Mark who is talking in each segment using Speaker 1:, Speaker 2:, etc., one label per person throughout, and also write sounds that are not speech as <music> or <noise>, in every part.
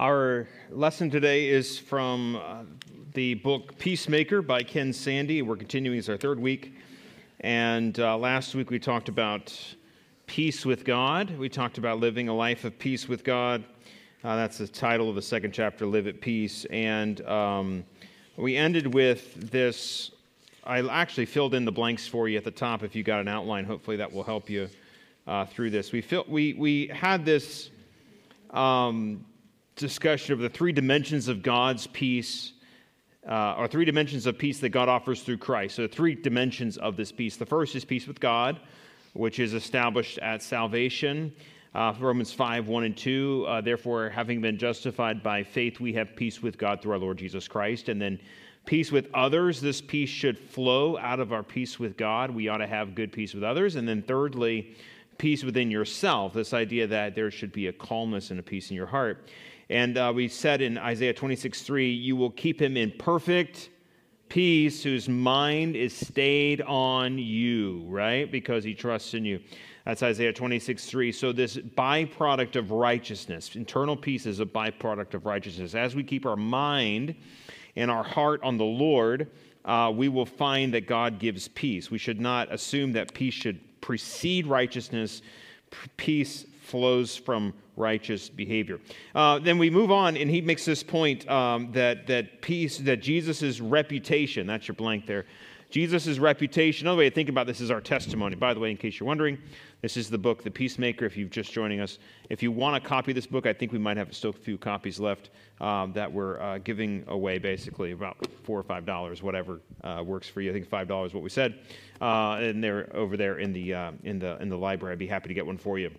Speaker 1: Our lesson today is from uh, the book Peacemaker by Ken Sande. We're continuing, it's our third week. And uh, last week we talked about peace with God. We talked about living a life of peace with God. Uh, that's the title of the second chapter, Live at Peace. And um, we ended with this. I actually filled in the blanks for you at the top if you got an outline. Hopefully that will help you uh, through this. We, feel, we, we had this. Um, discussion of the three dimensions of God's peace, uh, or three dimensions of peace that God offers through Christ. So, three dimensions of this peace. The first is peace with God, which is established at salvation. Uh, Romans 5, 1 and 2. Uh, Therefore, having been justified by faith, we have peace with God through our Lord Jesus Christ. And then peace with others. This peace should flow out of our peace with God. We ought to have good peace with others. And then, thirdly, peace within yourself. This idea that there should be a calmness and a peace in your heart. And uh, we said in Isaiah 26, 3, you will keep him in perfect peace whose mind is stayed on you, right? Because he trusts in you. That's Isaiah 26, 3. So, this byproduct of righteousness, internal peace is a byproduct of righteousness. As we keep our mind and our heart on the Lord, uh, we will find that God gives peace. We should not assume that peace should precede righteousness. Peace flows from righteous behavior. Uh, then we move on, and he makes this point um, that, that peace, that Jesus' reputation, that's your blank there. Jesus' reputation, another way to think about this is our testimony. By the way, in case you're wondering, this is the book, The Peacemaker, if you've just joining us. If you want a copy this book, I think we might have still a few copies left um, that we're uh, giving away, basically, about four or five dollars, whatever uh, works for you. I think five dollars is what we said. Uh, and they're over there in the, uh, in, the, in the library. I'd be happy to get one for you.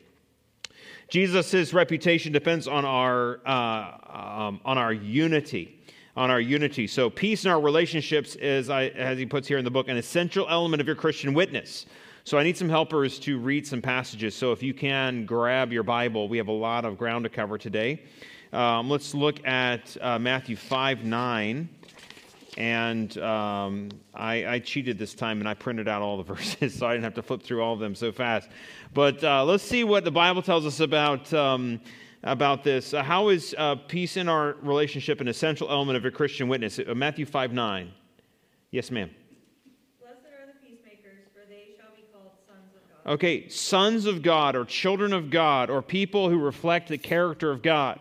Speaker 1: Jesus' reputation depends on our, uh, um, on our unity. On our unity. So, peace in our relationships is, as he puts here in the book, an essential element of your Christian witness. So, I need some helpers to read some passages. So, if you can grab your Bible, we have a lot of ground to cover today. Um, let's look at uh, Matthew 5 9. And um, I, I, cheated this time and I printed out all the <laughs> verses so I didn't have to flip through all of them so fast. But uh, let's see what the Bible tells us about, um, about this. Uh, how is uh, peace in our relationship an essential element of a Christian witness? Uh, Matthew 5 9. Yes, ma'am.
Speaker 2: Blessed are the peacemakers, for they shall be called sons of
Speaker 1: God. Okay, sons of God or children of God or people who reflect the character of God.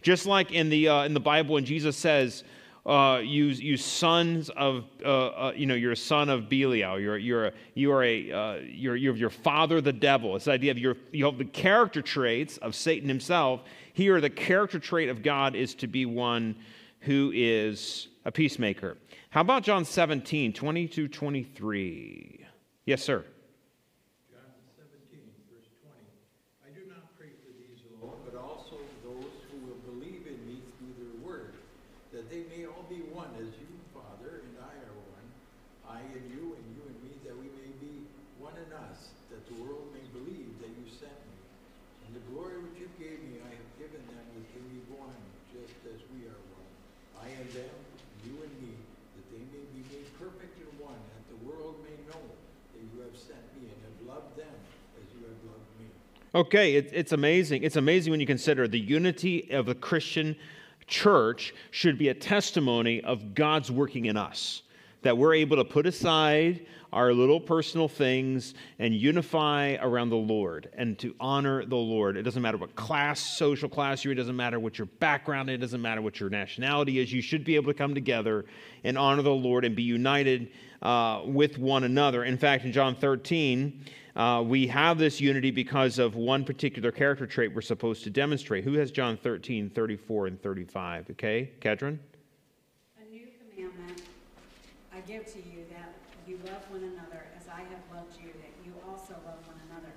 Speaker 1: Just like in the, uh, in the Bible when Jesus says, uh, you, you sons of, uh, uh, you know, you're a son of Belial. You're, you're, a, you are a, uh, you're, you're your father, the devil. It's the idea of your, you have the character traits of Satan himself. Here, the character trait of God is to be one who is a peacemaker. How about John 17, 22, 23? Yes, sir. Okay, it, it's amazing. It's amazing when you consider the unity of the Christian church should be a testimony of God's working in us. That we're able to put aside our little personal things and unify around the Lord and to honor the Lord. It doesn't matter what class, social class you're it doesn't matter what your background it doesn't matter what your nationality is. You should be able to come together and honor the Lord and be united uh, with one another. In fact, in John 13, uh, we have this unity because of one particular character trait we're supposed to demonstrate. Who has John 13, 34, and 35? Okay, Kedron?
Speaker 2: A new commandment I give to you that you love one another as I have loved you, that you also love one another.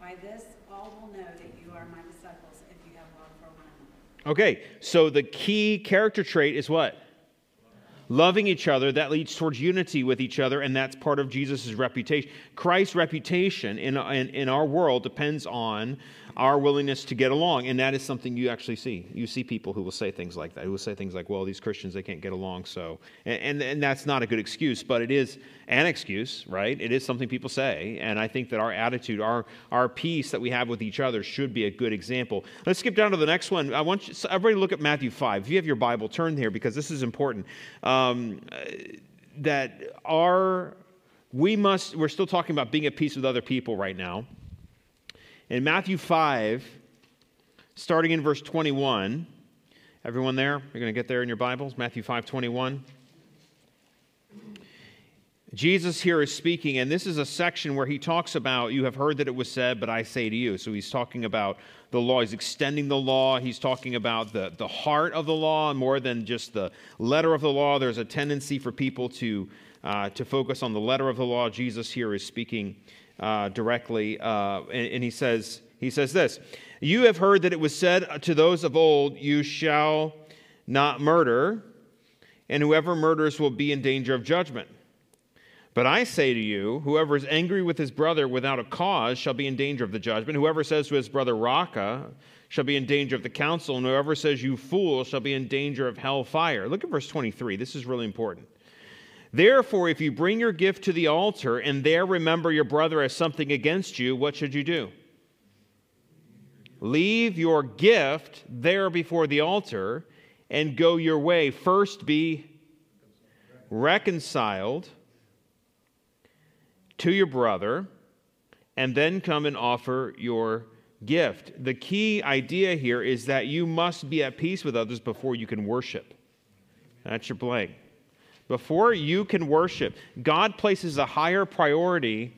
Speaker 2: By this, all will know that you are my disciples if you have love for one another.
Speaker 1: Okay, so the key character trait is what? Loving each other, that leads towards unity with each other, and that's part of Jesus' reputation. Christ's reputation in, in, in our world depends on our willingness to get along. And that is something you actually see. You see people who will say things like that, who will say things like, well, these Christians, they can't get along, so. And, and, and, that's not a good excuse, but it is an excuse, right? It is something people say. And I think that our attitude, our, our peace that we have with each other should be a good example. Let's skip down to the next one. I want you, everybody look at Matthew 5. If you have your Bible, turn here because this is important. Um, Um, that our, we must, we're still talking about being at peace with other people right now. In Matthew 5, starting in verse 21, everyone there? You're going to get there in your Bibles? Matthew 5 21. Jesus here is speaking, and this is a section where he talks about, You have heard that it was said, but I say to you. So he's talking about the law. He's extending the law. He's talking about the, the heart of the law more than just the letter of the law. There's a tendency for people to, uh, to focus on the letter of the law. Jesus here is speaking uh, directly, uh, and, and he says, he says this You have heard that it was said to those of old, You shall not murder, and whoever murders will be in danger of judgment. But I say to you, whoever is angry with his brother without a cause shall be in danger of the judgment. Whoever says to his brother, Raca, shall be in danger of the council, and whoever says, You fool, shall be in danger of hell fire. Look at verse 23. This is really important. Therefore, if you bring your gift to the altar and there remember your brother has something against you, what should you do? Leave your gift there before the altar and go your way. First be reconciled to your brother, and then come and offer your gift. The key idea here is that you must be at peace with others before you can worship. That's your blank. Before you can worship, God places a higher priority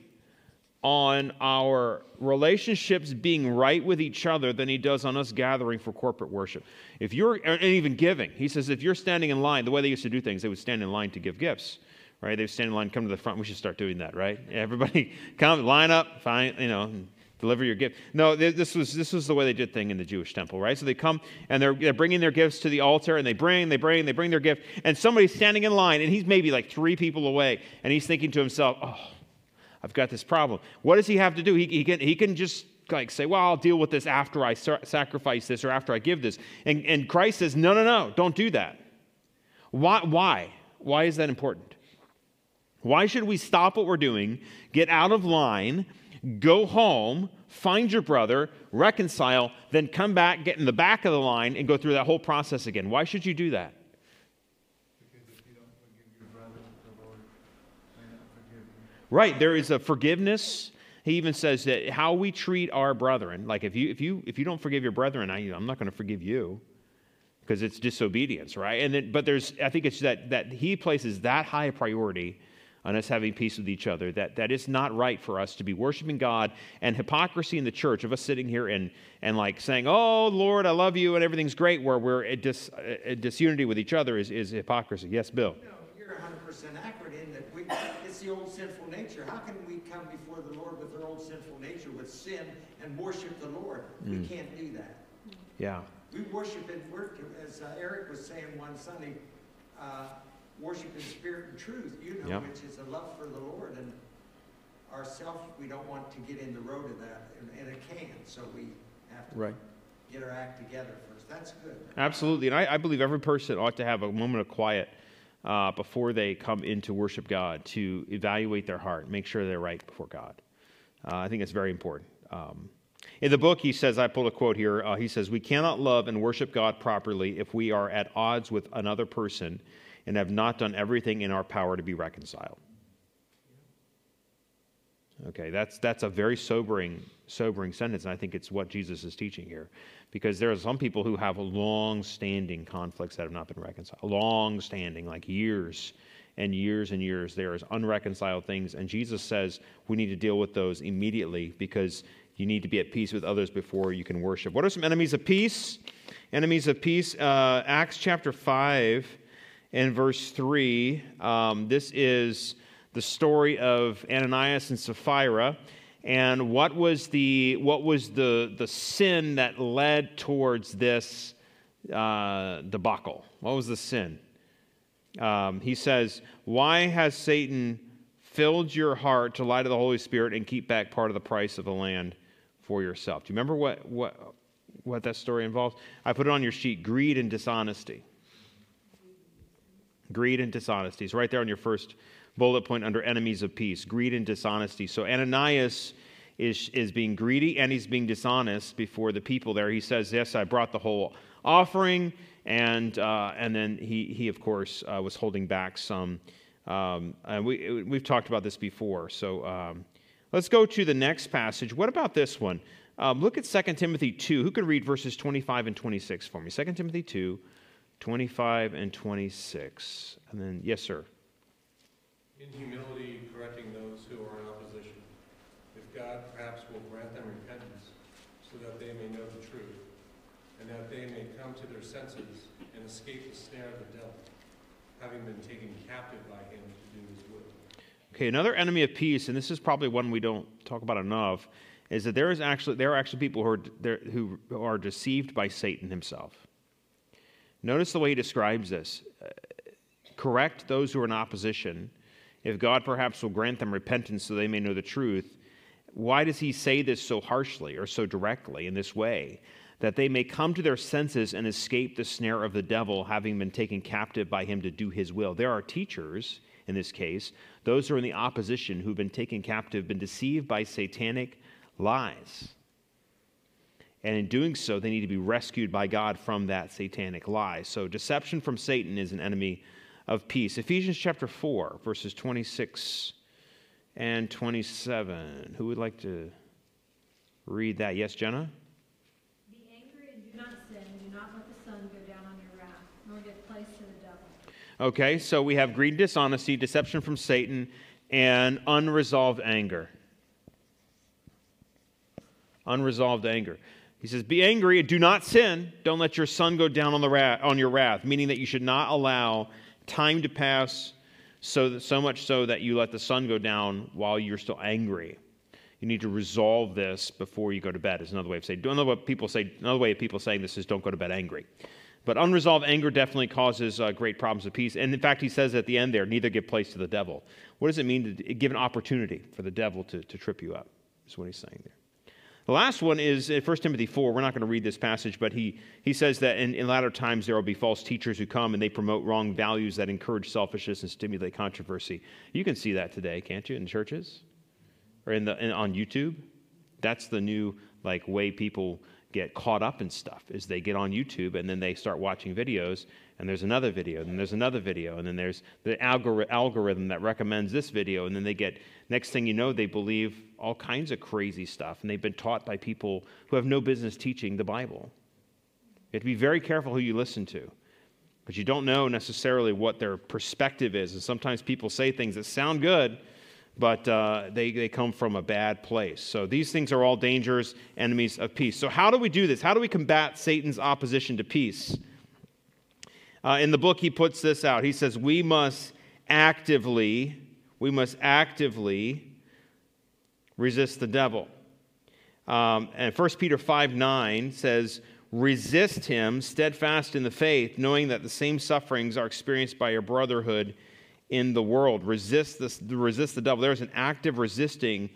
Speaker 1: on our relationships being right with each other than he does on us gathering for corporate worship. If you're, and even giving, he says, if you're standing in line, the way they used to do things, they would stand in line to give gifts right? They stand in line, come to the front. We should start doing that, right? <laughs> Everybody come, line up, fine, you know, deliver your gift. No, this was this was the way they did thing in the Jewish temple, right? So they come and they're, they're bringing their gifts to the altar, and they bring, they bring, they bring their gift, and somebody's standing in line, and he's maybe like three people away, and he's thinking to himself, "Oh, I've got this problem." What does he have to do? He, he can he can just like say, "Well, I'll deal with this after I sacrifice this or after I give this," and and Christ says, "No, no, no, don't do that." Why? Why? Why is that important? Why should we stop what we're doing, get out of line, go home, find your brother, reconcile, then come back, get in the back of the line, and go through that whole process again? Why should you do that? Right, there is a forgiveness. He even says that how we treat our brethren, like if you if you if you don't forgive your brethren, I, I'm not going to forgive you because it's disobedience, right? And then, but there's I think it's that that he places that high priority on us having peace with each other. That, that is not right for us to be worshiping God and hypocrisy in the church of us sitting here and, and like saying, Oh, Lord, I love you and everything's great, where we're at, dis, at disunity with each other is, is hypocrisy. Yes, Bill?
Speaker 3: No, you're 100% accurate in that we, it's the old sinful nature. How can we come before the Lord with our old sinful nature, with sin, and worship the Lord? Mm. We can't do that.
Speaker 1: Yeah.
Speaker 3: We worship in work, as uh, Eric was saying one Sunday. Uh, worship in spirit and truth, you know, yep. which is a love for the Lord. And ourselves, we don't want to get in the road of that, and, and it can. So we have to right. get our act together first. That's good.
Speaker 1: Absolutely. And I, I believe every person ought to have a moment of quiet uh, before they come in to worship God to evaluate their heart, make sure they're right before God. Uh, I think it's very important. Um, in the book, he says, I pulled a quote here. Uh, he says, We cannot love and worship God properly if we are at odds with another person and have not done everything in our power to be reconciled. Okay, that's, that's a very sobering, sobering sentence, and I think it's what Jesus is teaching here. Because there are some people who have long standing conflicts that have not been reconciled. Long standing, like years and years and years. There is unreconciled things, and Jesus says we need to deal with those immediately because you need to be at peace with others before you can worship. What are some enemies of peace? Enemies of peace, uh, Acts chapter 5 in verse 3. Um, this is the story of Ananias and Sapphira. And what was the, what was the, the sin that led towards this uh, debacle? What was the sin? Um, he says, Why has Satan filled your heart to lie to the Holy Spirit and keep back part of the price of the land for yourself? Do you remember what, what, what that story involves? I put it on your sheet greed and dishonesty. Greed and dishonesty. It's right there on your first bullet point under enemies of peace greed and dishonesty. So Ananias is, is being greedy and he's being dishonest before the people there. He says, Yes, I brought the whole offering. And, uh, and then he, he of course, uh, was holding back some. Um, and we, we've talked about this before. So um, let's go to the next passage. What about this one? Um, look at 2 Timothy 2. Who can read verses 25 and 26 for me? 2 Timothy 2, 25 and 26. And then, yes, sir.
Speaker 4: In humility, correcting those who are in opposition, if God perhaps will grant them repentance, so that they may know the truth, and that they may come to their senses and escape the snare of the devil, having been taken captive by him to do his will.
Speaker 1: Okay, another enemy of peace, and this is probably one we don't talk about enough, is that there is actually there are actually people who are who are deceived by Satan himself. Notice the way he describes this. Uh, correct those who are in opposition. If God perhaps will grant them repentance so they may know the truth, why does he say this so harshly or so directly in this way? That they may come to their senses and escape the snare of the devil, having been taken captive by him to do his will. There are teachers, in this case, those who are in the opposition who've been taken captive, been deceived by satanic lies. And in doing so, they need to be rescued by God from that satanic lie. So, deception from Satan is an enemy of peace. Ephesians chapter 4, verses 26 and 27. Who would like to read that? Yes, Jenna?
Speaker 5: Be angry and do not sin. Do not let the sun go down on your wrath, nor give place to the devil.
Speaker 1: Okay, so we have greed, dishonesty, deception from Satan, and unresolved anger. Unresolved anger. He says, Be angry and do not sin. Don't let your sun go down on, the on your wrath, meaning that you should not allow time to pass so, that, so much so that you let the sun go down while you're still angry. You need to resolve this before you go to bed, is another way of saying another way people say another way of people saying this is don't go to bed angry. But unresolved anger definitely causes uh, great problems of peace. And in fact, he says at the end there, neither give place to the devil. What does it mean to give an opportunity for the devil to, to trip you up? Is what he's saying there. The last one is uh, in 1 Timothy 4. We're not going to read this passage, but he, he says that in, in latter times there will be false teachers who come and they promote wrong values that encourage selfishness and stimulate controversy. You can see that today, can't you, in churches or in the, in, on YouTube? That's the new like way people get caught up in stuff is they get on YouTube and then they start watching videos and there's another video and there's another video and then there's the algori- algorithm that recommends this video and then they get next thing you know they believe all kinds of crazy stuff and they've been taught by people who have no business teaching the Bible. You have to be very careful who you listen to. But you don't know necessarily what their perspective is. And sometimes people say things that sound good, but uh, they, they come from a bad place. So these things are all dangers, enemies of peace. So, how do we do this? How do we combat Satan's opposition to peace? Uh, in the book, he puts this out. He says, We must actively, we must actively resist the devil. Um, and 1 Peter 5 9 says, Resist him, steadfast in the faith, knowing that the same sufferings are experienced by your brotherhood in the world. Resist, this, resist the devil. There's an active resisting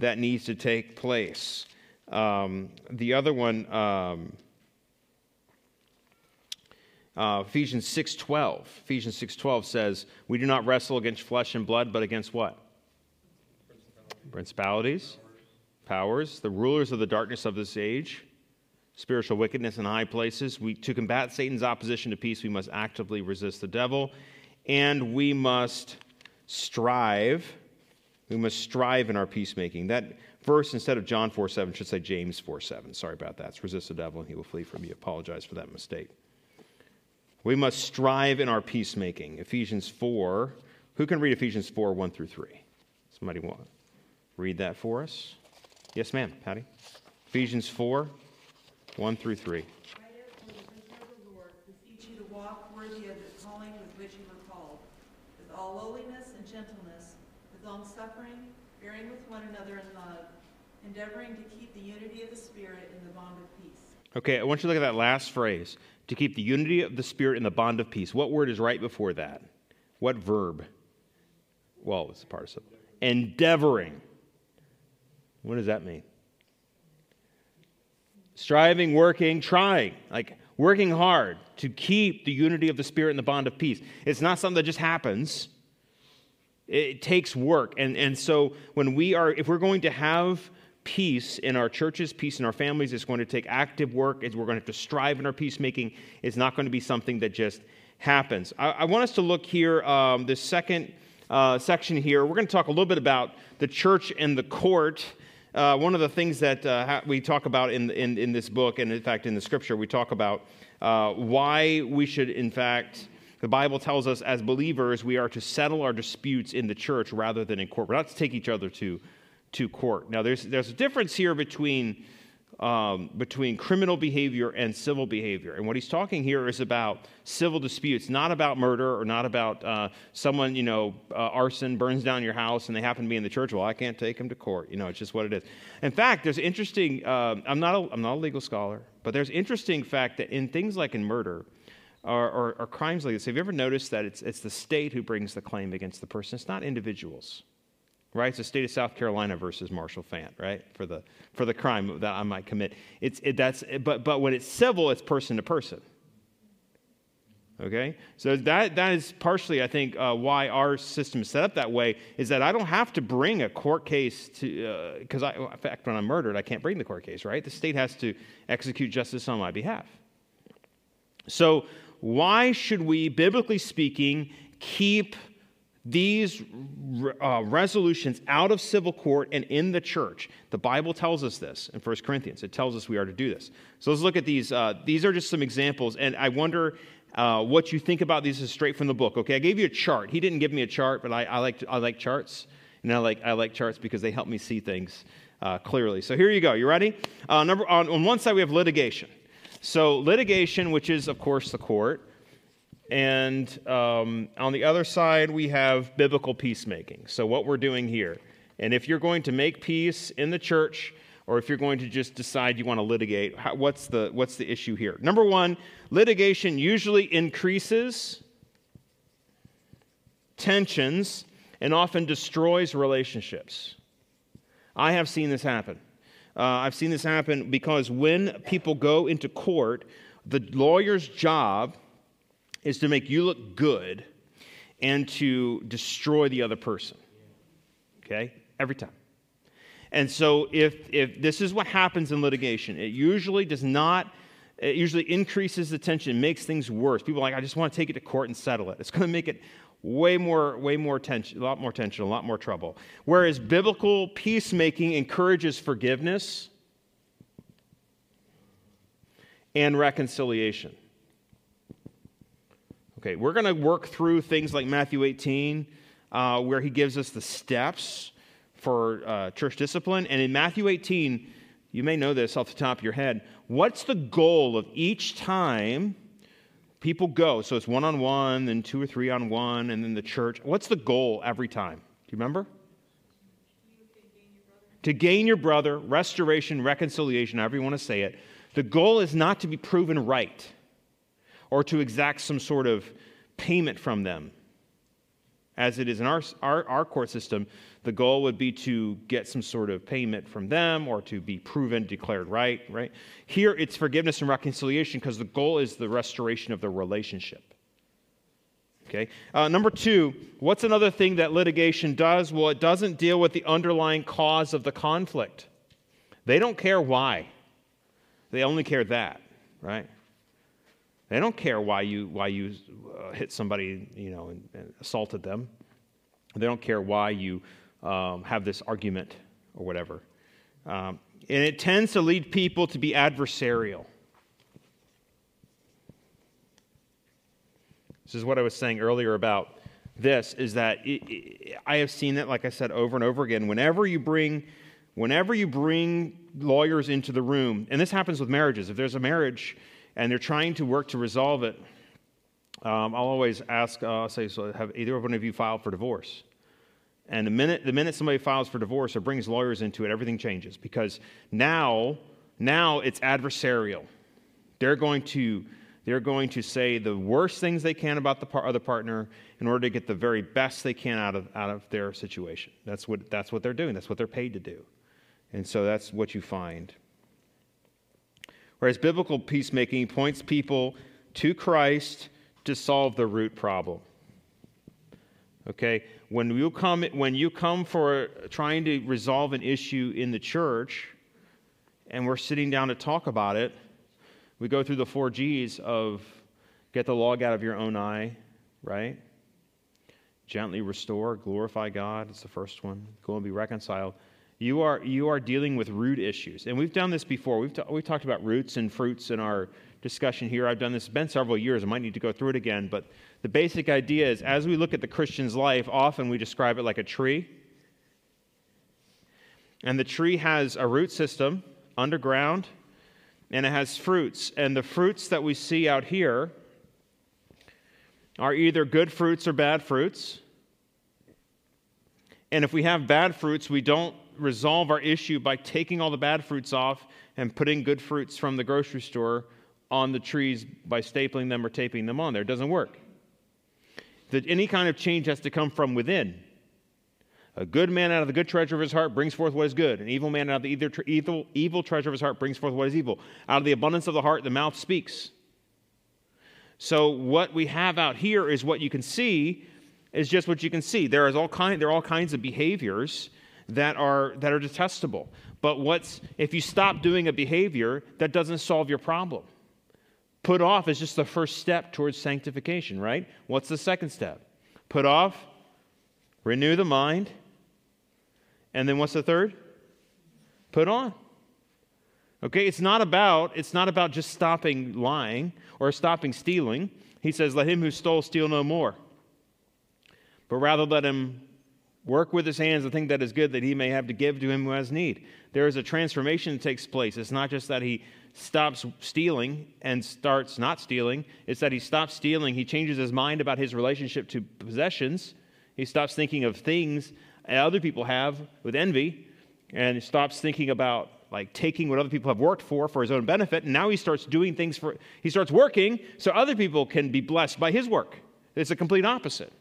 Speaker 1: that needs to take place. Um, the other one, um, uh, Ephesians 6.12. Ephesians 6.12 says, We do not wrestle against flesh and blood, but against what? Principalities, powers, the rulers of the darkness of this age, spiritual wickedness in high places. We, to combat Satan's opposition to peace, we must actively resist the devil and we must strive. We must strive in our peacemaking. That verse, instead of John 4:7, should say James 4:7. Sorry about that. It's resist the devil and he will flee from you. Apologize for that mistake. We must strive in our peacemaking. Ephesians 4. Who can read Ephesians 4 1 through 3? Somebody want read that for us? Yes, ma'am, Patty. Ephesians 4 1 through 3.
Speaker 6: all lowliness and gentleness, with long suffering, bearing with one another in love, endeavoring to keep the unity of the Spirit in the bond of peace.
Speaker 1: Okay, I want you to look at that last phrase to keep the unity of the Spirit in the bond of peace. What word is right before that? What verb? Well, it's a participle. Endeavoring. What does that mean? Striving, working, trying. Like working hard to keep the unity of the Spirit and the bond of peace. It's not something that just happens. It takes work. And, and so when we are, if we're going to have peace in our churches, peace in our families, it's going to take active work. We're going to have to strive in our peacemaking. It's not going to be something that just happens. I, I want us to look here, um, this second uh, section here. We're going to talk a little bit about the church and the court. Uh, one of the things that uh, we talk about in, in, in, this book, and in fact in the scripture, we talk about uh, why we should, in fact, the Bible tells us as believers, we are to settle our disputes in the church rather than in court. We're not to take each other to, to court. Now, there's, there's a difference here between um, between criminal behavior and civil behavior. And what he's talking here is about civil disputes, not about murder or not about uh, someone, you know, uh, arson burns down your house and they happen to be in the church. Well, I can't take them to court. You know, it's just what it is. In fact, there's interesting, uh, I'm, not a, I'm not a legal scholar, but there's interesting fact that in things like in murder, or, or, or crimes like this, have you ever noticed that it's, it's the state who brings the claim against the person? It's not individuals right? It's the state of South Carolina versus Marshall Fant, right? For the for the crime that I might commit. It's it, that's but but when it's civil, it's person to person. Okay, so that that is partially, I think, uh, why our system is set up that way. Is that I don't have to bring a court case to because uh, in fact, when I'm murdered, I can't bring the court case, right? The state has to execute justice on my behalf. So why should we, biblically speaking, keep these uh, resolutions out of civil court and in the church. The Bible tells us this in 1 Corinthians. It tells us we are to do this. So let's look at these. Uh, these are just some examples, and I wonder uh, what you think about these is straight from the book. Okay, I gave you a chart. He didn't give me a chart, but I, I like I like charts, and I like I like charts because they help me see things uh, clearly. So here you go. You ready? Uh, number on, on one side we have litigation. So litigation, which is of course the court. And um, on the other side, we have biblical peacemaking. So, what we're doing here. And if you're going to make peace in the church, or if you're going to just decide you want to litigate, how, what's, the, what's the issue here? Number one, litigation usually increases tensions and often destroys relationships. I have seen this happen. Uh, I've seen this happen because when people go into court, the lawyer's job is to make you look good and to destroy the other person. Okay? Every time. And so if if this is what happens in litigation, it usually does not it usually increases the tension, makes things worse. People are like, I just want to take it to court and settle it. It's going to make it way more, way more tension, a lot more tension, a lot more trouble. Whereas biblical peacemaking encourages forgiveness and reconciliation. Okay, we're going to work through things like Matthew 18, uh, where he gives us the steps for uh, church discipline. And in Matthew 18, you may know this off the top of your head. What's the goal of each time people go? So it's one on one, then two or three on one, and then the church. What's the goal every time? Do you remember? To gain your brother, restoration, reconciliation, however you want to say it. The goal is not to be proven right or to exact some sort of payment from them. As it is in our, our, our court system, the goal would be to get some sort of payment from them or to be proven, declared right, right? Here it's forgiveness and reconciliation because the goal is the restoration of the relationship. Okay. Uh, number two, what's another thing that litigation does? Well, it doesn't deal with the underlying cause of the conflict. They don't care why, they only care that, right? They don't care why you, why you uh, hit somebody, you know, and, and, assaulted them. They don't care why you um, have this argument or whatever. Um, and it tends to lead people to be adversarial. This is what I was saying earlier about this is that it, it, I have seen it, like I said, over and over again. Whenever you bring, whenever you bring lawyers into the room, and this happens with marriages. If there's a marriage and they're trying to work to resolve it, um, I'll always ask, uh, I'll say, so have either one of you filed for divorce? And the minute, the minute somebody files for divorce or brings lawyers into it, everything changes because now, now it's adversarial. They're going to, They're going to say the worst things they can about the other partner in order to get the very best they can out of, out of their situation. That's what, that's what they're doing, that's what they're paid to do. And so that's what you find. Whereas biblical peacemaking points people to Christ to solve the root problem. Okay? When you come, when you come for trying to resolve an issue in the church and we're sitting down to talk about it, we go through the four G's of get the log out of your own eye, right? Gently restore, glorify God. It's the first one. Go and be reconciled. You are, you are dealing with root issues. And we've done this before. We've, we've talked about roots and fruits in our discussion here. I've done this, it's been several years. I might need to go through it again. But the basic idea is as we look at the Christian's life, often we describe it like a tree. And the tree has a root system underground, and it has fruits. And the fruits that we see out here are either good fruits or bad fruits. And if we have bad fruits, we don't resolve our issue by taking all the bad fruits off and putting good fruits from the grocery store on the trees by stapling them or taping them on there. It doesn't work. That any kind of change has to come from within. A good man out of the good treasure of his heart brings forth what is good. An evil man out of the evil, evil treasure of his heart brings forth what is evil. Out of the abundance of the heart, the mouth speaks. So what we have out here is what you can see is just what you can see. There is all kind there are all kinds of behaviors that are, that are detestable. But what's, if you stop doing a behavior, that doesn't solve your problem. Put off is just the first step towards sanctification, right? What's the second step? Put off, renew the mind, and then what's the third? Put on. Okay, it's not about it's not about just stopping lying or stopping stealing. He says, "Let him who stole steal no more." But rather let him Work with his hands the thing that is good that he may have to give to him who has need. There is a transformation that takes place. It's not just that he stops stealing and starts not stealing, it's that he stops stealing. He changes his mind about his relationship to possessions. He stops thinking of things other people have with envy and stops thinking about like taking what other people have worked for for his own benefit and now he starts doing things for he starts working so other people can be blessed by his work it's a complete opposite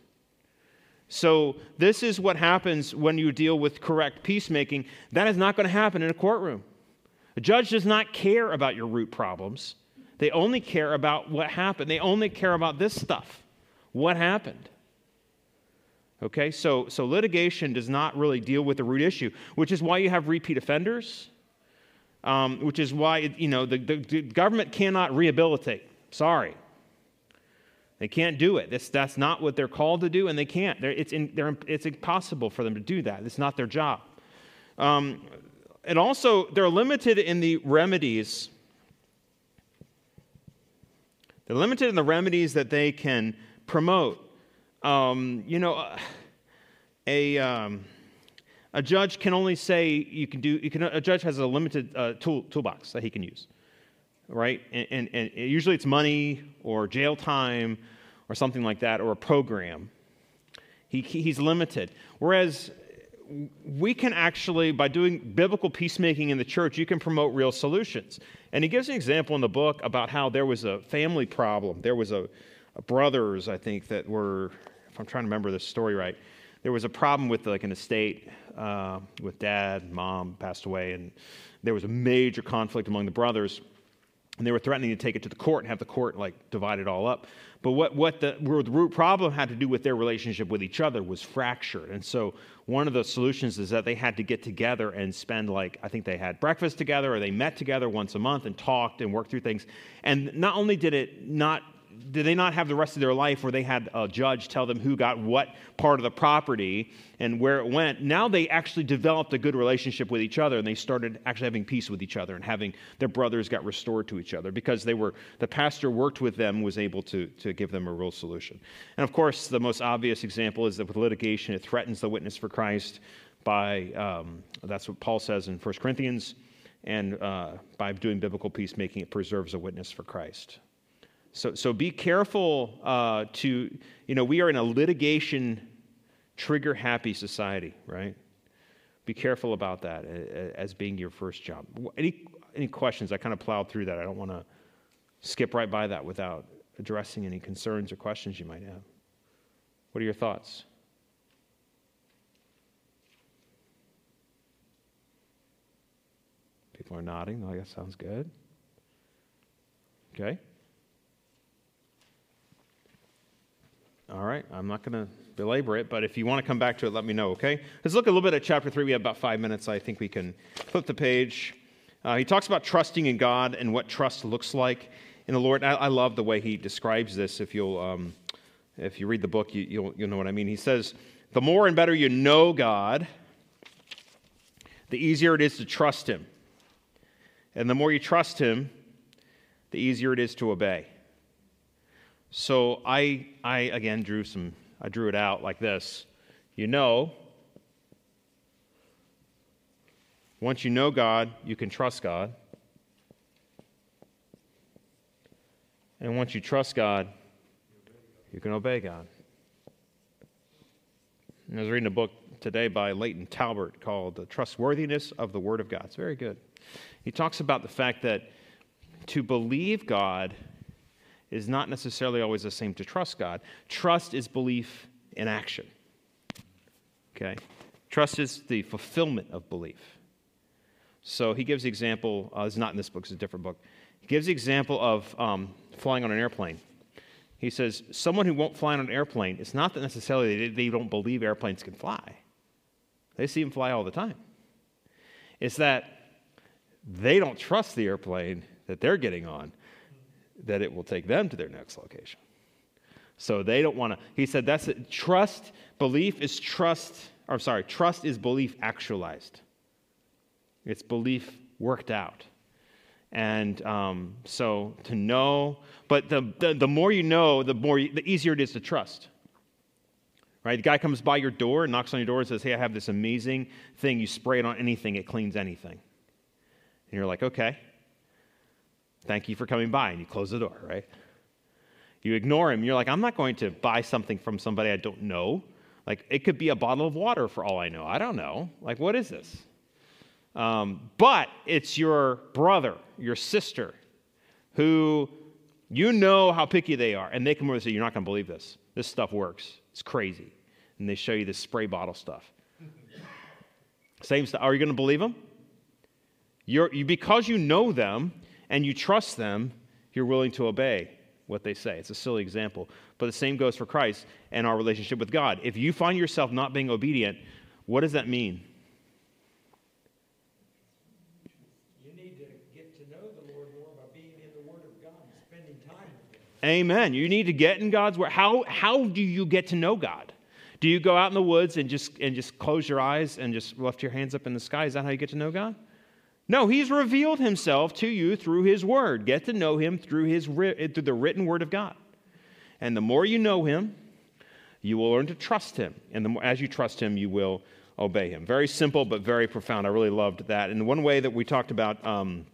Speaker 1: so, this is what happens when you deal with correct peacemaking. That is not going to happen in a courtroom. A judge does not care about your root problems, they only care about what happened. They only care about this stuff what happened. Okay, so, so litigation does not really deal with the root issue, which is why you have repeat offenders, um, which is why, you know, the, the, the government cannot rehabilitate. Sorry. They can't do it. That's, that's not what they're called to do, and they can't. They're, it's, in, they're, it's impossible for them to do that. It's not their job. Um, and also, they're limited in the remedies. They're limited in the remedies that they can promote. Um, you know, a, um, a judge can only say you can do. You can, a judge has a limited uh, tool, toolbox that he can use right? And, and, and, usually it's money or jail time or something like that or a program. He, he's limited. Whereas we can actually, by doing biblical peacemaking in the church, you can promote real solutions. And he gives an example in the book about how there was a family problem. There was a, a brothers, I think, that were, if I'm trying to remember this story right, there was a problem with like an estate uh, with dad, mom passed away, and there was a major conflict among the brothers and they were threatening to take it to the court and have the court like divide it all up. But what, what the, the root problem had to do with their relationship with each other was fractured. And so one of the solutions is that they had to get together and spend like, I think they had breakfast together or they met together once a month and talked and worked through things. And not only did it not did they not have the rest of their life where they had a judge tell them who got what part of the property and where it went? Now they actually developed a good relationship with each other and they started actually having peace with each other and having their brothers got restored to each other because they were the pastor worked with them was able to, to give them a real solution. And of course, the most obvious example is that with litigation, it threatens the witness for Christ by um, that's what Paul says in 1 Corinthians. And uh, by doing biblical peacemaking, it preserves a witness for Christ. So, so be careful uh, to, you know, we are in a litigation trigger happy society, right? Be careful about that as being your first job. Any, any questions? I kind of plowed through that. I don't want to skip right by that without addressing any concerns or questions you might have. What are your thoughts? People are nodding. Oh, that sounds good. Okay. All right, I'm not going to belabor it, but if you want to come back to it, let me know, okay? Let's look a little bit at chapter 3. We have about five minutes. I think we can flip the page. Uh, he talks about trusting in God and what trust looks like in the Lord. I, I love the way he describes this. If you'll, um, if you read the book, you, you'll, you'll know what I mean. He says, The more and better you know God, the easier it is to trust Him. And the more you trust Him, the easier it is to obey. So I, I again drew some, I drew it out like this. You know, once you know God, you can trust God. And once you trust God, you can obey God. And I was reading a book today by Layton Talbert called The Trustworthiness of the Word of God. It's very good. He talks about the fact that to believe God is not necessarily always the same to trust God. Trust is belief in action. Okay? Trust is the fulfillment of belief. So he gives the example, uh, it's not in this book, it's a different book. He gives the example of um, flying on an airplane. He says, someone who won't fly on an airplane, it's not that necessarily they, they don't believe airplanes can fly. They see them fly all the time. It's that they don't trust the airplane that they're getting on that it will take them to their next location. So they don't want to. He said that's it. Trust, belief is trust. Or sorry, trust is belief actualized. It's belief worked out. And um, so to know, but the, the, the more you know, the more the easier it is to trust. Right? The guy comes by your door and knocks on your door and says, Hey, I have this amazing thing. You spray it on anything, it cleans anything. And you're like, Okay. Thank you for coming by. And you close the door, right? You ignore him. You're like, I'm not going to buy something from somebody I don't know. Like, it could be a bottle of water for all I know. I don't know. Like, what is this? Um, but it's your brother, your sister, who you know how picky they are. And they come over and say, You're not going to believe this. This stuff works. It's crazy. And they show you this spray bottle stuff. Same stuff. Are you going to believe them? You're, you, because you know them, and you trust them, you're willing to obey what they say. It's a silly example, but the same goes for Christ and our relationship with God. If you find yourself not being obedient, what does that mean?
Speaker 7: You need to get to know the Lord more by being in the Word of God and spending time with Him.
Speaker 1: Amen. You need to get in God's word. How, how do you get to know God? Do you go out in the woods and just, and just close your eyes and just lift your hands up in the sky? Is that how you get to know God? No, he's revealed himself to you through his word. Get to know him through, his, through the written word of God. And the more you know him, you will learn to trust him. And the more, as you trust him, you will obey him. Very simple, but very profound. I really loved that. And one way that we talked about um,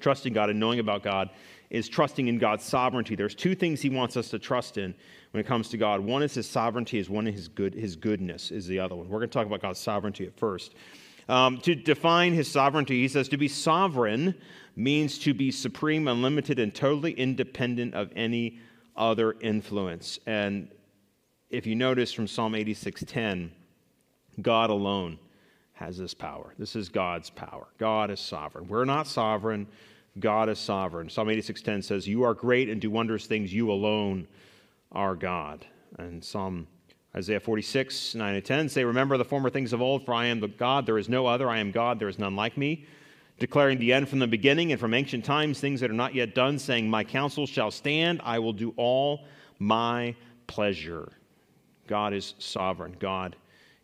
Speaker 1: trusting God and knowing about God is trusting in God's sovereignty. There's two things he wants us to trust in when it comes to God. One is his sovereignty, is one is his good his goodness is the other one. We're going to talk about God's sovereignty at first. Um, to define his sovereignty, he says to be sovereign means to be supreme, unlimited, and totally independent of any other influence. And if you notice from Psalm 86:10, God alone has this power. This is God's power. God is sovereign. We're not sovereign. God is sovereign. Psalm 86:10 says, "You are great and do wondrous things. You alone are God." And Psalm Isaiah 46, 9 and 10 say, Remember the former things of old, for I am the God, there is no other. I am God, there is none like me. Declaring the end from the beginning and from ancient times, things that are not yet done, saying, My counsel shall stand, I will do all my pleasure. God is sovereign, God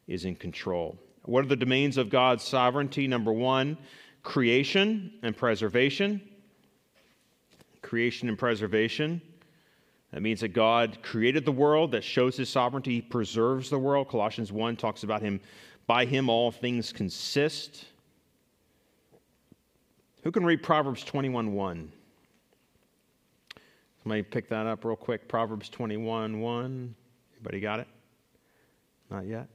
Speaker 1: is in control. What are the domains of God's sovereignty? Number one, creation and preservation. Creation and preservation. That means that God created the world, that shows his sovereignty. He preserves the world. Colossians 1 talks about him, by him all things consist. Who can read Proverbs 21 1? Somebody pick that up real quick. Proverbs 21 1. Anybody got it? Not yet?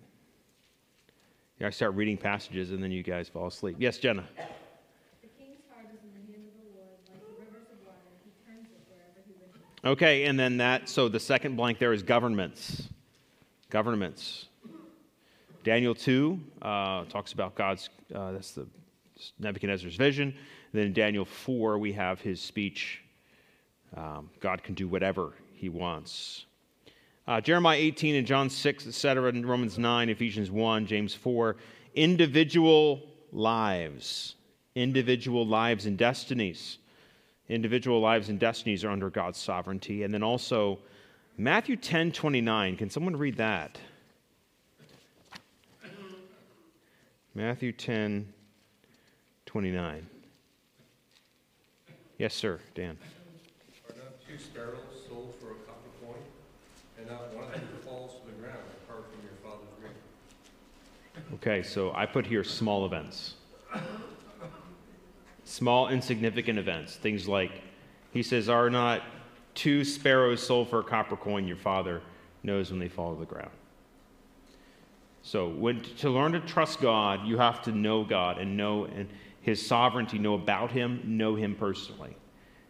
Speaker 1: Yeah, I start reading passages and then you guys fall asleep. Yes, Jenna.
Speaker 5: The king's heart is in the hand of the Lord, like the rivers of water. He turns it
Speaker 1: Okay, and then that, so the second blank there is governments. Governments. Daniel 2 uh, talks about God's, uh, that's the Nebuchadnezzar's vision. then in Daniel 4, we have his speech um, God can do whatever he wants. Uh, Jeremiah 18 and John 6, etc., and Romans 9, Ephesians 1, James 4. Individual lives. Individual lives and destinies. Individual lives and destinies are under God's sovereignty. And then also Matthew 10 29. Can someone read that? Matthew 10 29. Yes, sir, Dan.
Speaker 4: Are not two sparrows sold for a copper coin? And not one of them falls to the ground apart from your father's will?
Speaker 1: Okay, so I put here small events. Small, insignificant events. Things like, he says, are not two sparrows sold for a copper coin, your father knows when they fall to the ground. So, when, to learn to trust God, you have to know God and know His sovereignty, know about Him, know Him personally.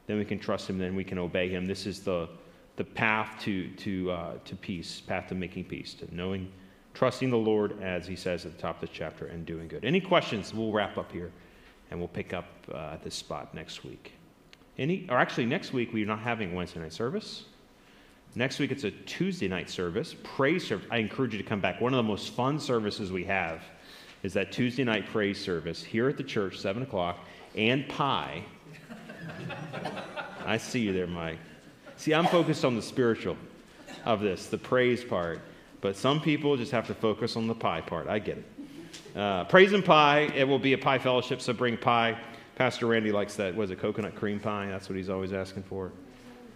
Speaker 1: Then we can trust Him, then we can obey Him. This is the, the path to, to, uh, to peace, path to making peace, to knowing, trusting the Lord, as He says at the top of the chapter, and doing good. Any questions? We'll wrap up here, and we'll pick up uh, this spot next week. Any, or actually, next week we're not having Wednesday night service. Next week, it's a Tuesday night service, praise service. I encourage you to come back. One of the most fun services we have is that Tuesday night praise service here at the church, 7 o'clock, and pie. <laughs> I see you there, Mike. See, I'm focused on the spiritual of this, the praise part. But some people just have to focus on the pie part. I get it. Uh, praise and pie, it will be a pie fellowship, so bring pie. Pastor Randy likes that. Was it coconut cream pie? That's what he's always asking for.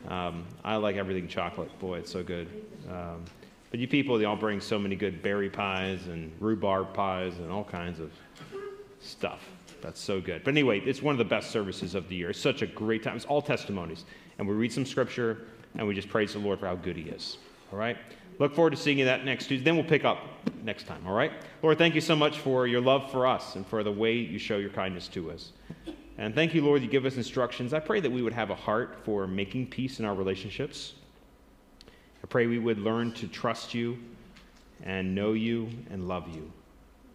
Speaker 1: Um, I like everything chocolate. Boy, it's so good. Um, but you people, they all bring so many good berry pies and rhubarb pies and all kinds of stuff. That's so good. But anyway, it's one of the best services of the year. It's such a great time. It's all testimonies. And we read some scripture and we just praise the Lord for how good He is. All right? Look forward to seeing you that next Tuesday. Then we'll pick up next time. All right? Lord, thank you so much for your love for us and for the way you show your kindness to us. And thank you, Lord, you give us instructions. I pray that we would have a heart for making peace in our relationships. I pray we would learn to trust you and know you and love you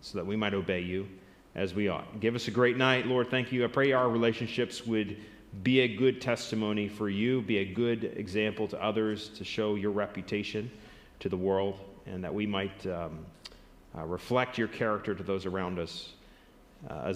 Speaker 1: so that we might obey you as we ought. Give us a great night, Lord. Thank you. I pray our relationships would be a good testimony for you, be a good example to others to show your reputation to the world, and that we might um, uh, reflect your character to those around us uh, as